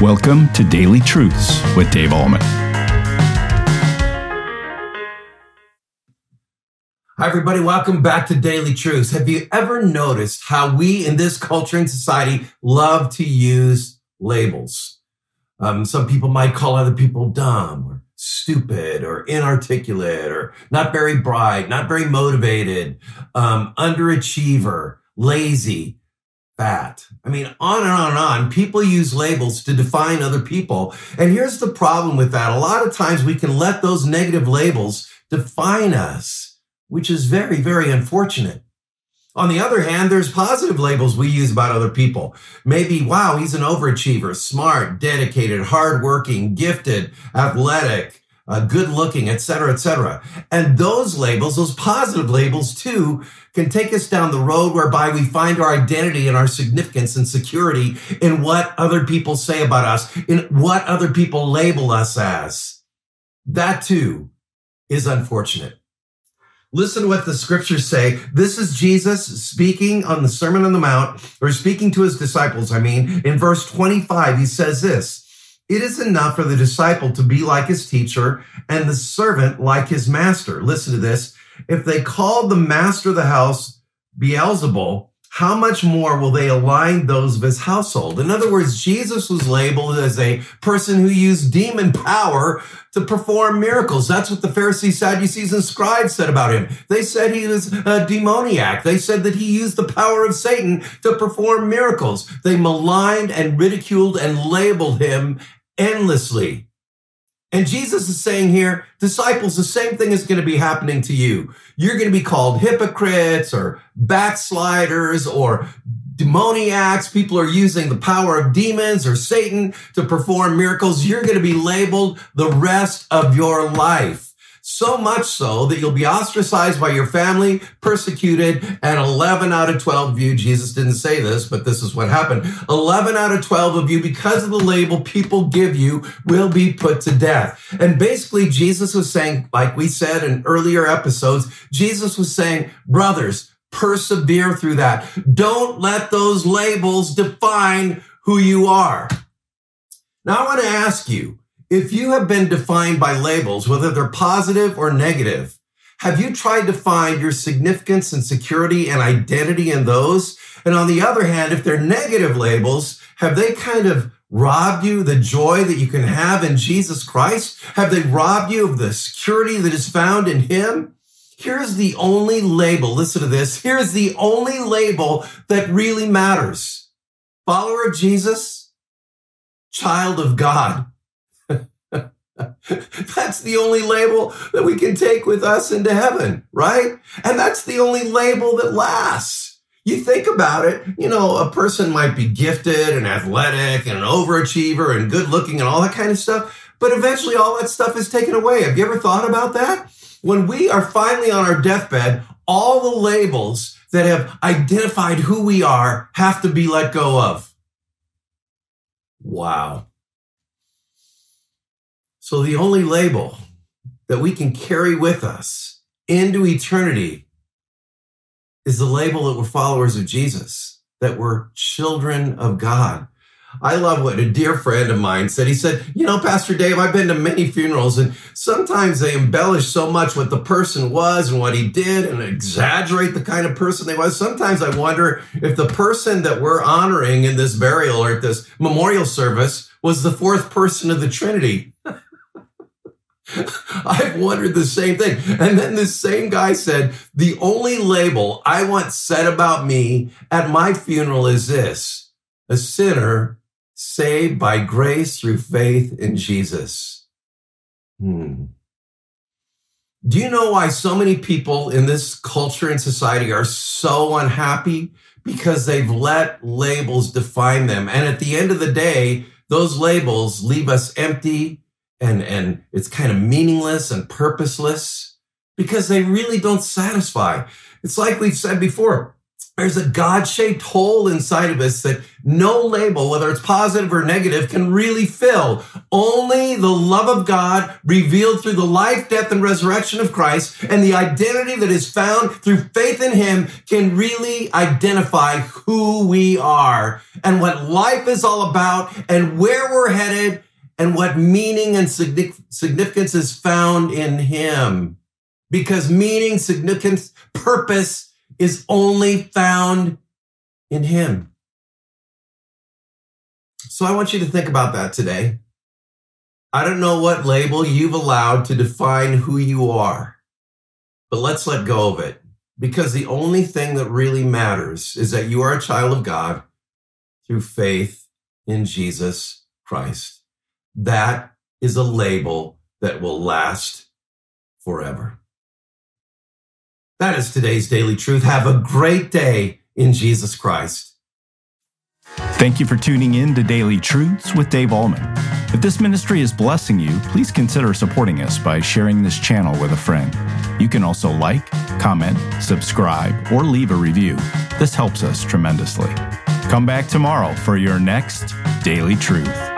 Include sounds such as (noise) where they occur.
Welcome to Daily Truths with Dave Ahlman. Hi, everybody. Welcome back to Daily Truths. Have you ever noticed how we in this culture and society love to use labels? Um, some people might call other people dumb or stupid or inarticulate or not very bright, not very motivated, um, underachiever, lazy, I mean, on and on and on. People use labels to define other people. And here's the problem with that. A lot of times we can let those negative labels define us which is very, very unfortunate. On the other hand, there's positive labels we use about other people. Maybe, wow, he's an overachiever, smart, dedicated, hardworking, gifted, athletic, uh, good looking, etc., etc. And those labels, those positive labels too, can take us down the road whereby we find our identity and our significance and security in what other people say about us, in what other people label us as. That too is unfortunate. Listen to what the scriptures say. This is Jesus speaking on the Sermon on the Mount, or speaking to his disciples. I mean, in verse 25, he says this It is enough for the disciple to be like his teacher and the servant like his master. Listen to this. If they called the master of the house Beelzebul, how much more will they align those of his household? In other words, Jesus was labeled as a person who used demon power to perform miracles. That's what the Pharisees, Sadducees, and scribes said about him. They said he was a demoniac. They said that he used the power of Satan to perform miracles. They maligned and ridiculed and labeled him endlessly. And Jesus is saying here, disciples, the same thing is going to be happening to you. You're going to be called hypocrites or backsliders or demoniacs. People are using the power of demons or Satan to perform miracles. You're going to be labeled the rest of your life. So much so that you'll be ostracized by your family, persecuted, and 11 out of 12 of you, Jesus didn't say this, but this is what happened. 11 out of 12 of you, because of the label people give you, will be put to death. And basically, Jesus was saying, like we said in earlier episodes, Jesus was saying, brothers, persevere through that. Don't let those labels define who you are. Now, I want to ask you, if you have been defined by labels, whether they're positive or negative, have you tried to find your significance and security and identity in those? And on the other hand, if they're negative labels, have they kind of robbed you the joy that you can have in Jesus Christ? Have they robbed you of the security that is found in Him? Here's the only label. Listen to this. Here's the only label that really matters. Follower of Jesus, child of God. (laughs) that's the only label that we can take with us into heaven, right? And that's the only label that lasts. You think about it, you know, a person might be gifted and athletic and an overachiever and good looking and all that kind of stuff, but eventually all that stuff is taken away. Have you ever thought about that? When we are finally on our deathbed, all the labels that have identified who we are have to be let go of. Wow. So the only label that we can carry with us into eternity is the label that we're followers of Jesus, that we're children of God. I love what a dear friend of mine said. He said, You know, Pastor Dave, I've been to many funerals, and sometimes they embellish so much what the person was and what he did and exaggerate the kind of person they was. Sometimes I wonder if the person that we're honoring in this burial or at this memorial service was the fourth person of the Trinity. (laughs) (laughs) I've wondered the same thing. And then this same guy said, the only label I want said about me at my funeral is this, a sinner saved by grace through faith in Jesus. Hmm. Do you know why so many people in this culture and society are so unhappy? Because they've let labels define them. And at the end of the day, those labels leave us empty and, and it's kind of meaningless and purposeless because they really don't satisfy. It's like we've said before. There's a God shaped hole inside of us that no label, whether it's positive or negative, can really fill. Only the love of God revealed through the life, death, and resurrection of Christ and the identity that is found through faith in Him can really identify who we are and what life is all about and where we're headed and what meaning and significance is found in Him. Because meaning, significance, purpose is only found in Him. So I want you to think about that today. I don't know what label you've allowed to define who you are, but let's let go of it because the only thing that really matters is that you are a child of God through faith in Jesus Christ. That is a label that will last forever. That is today's daily truth. Have a great day in Jesus Christ. Thank you for tuning in to Daily Truths with Dave Ahlman. If this ministry is blessing you, please consider supporting us by sharing this channel with a friend. You can also like, comment, subscribe, or leave a review. This helps us tremendously. Come back tomorrow for your next Daily Truth.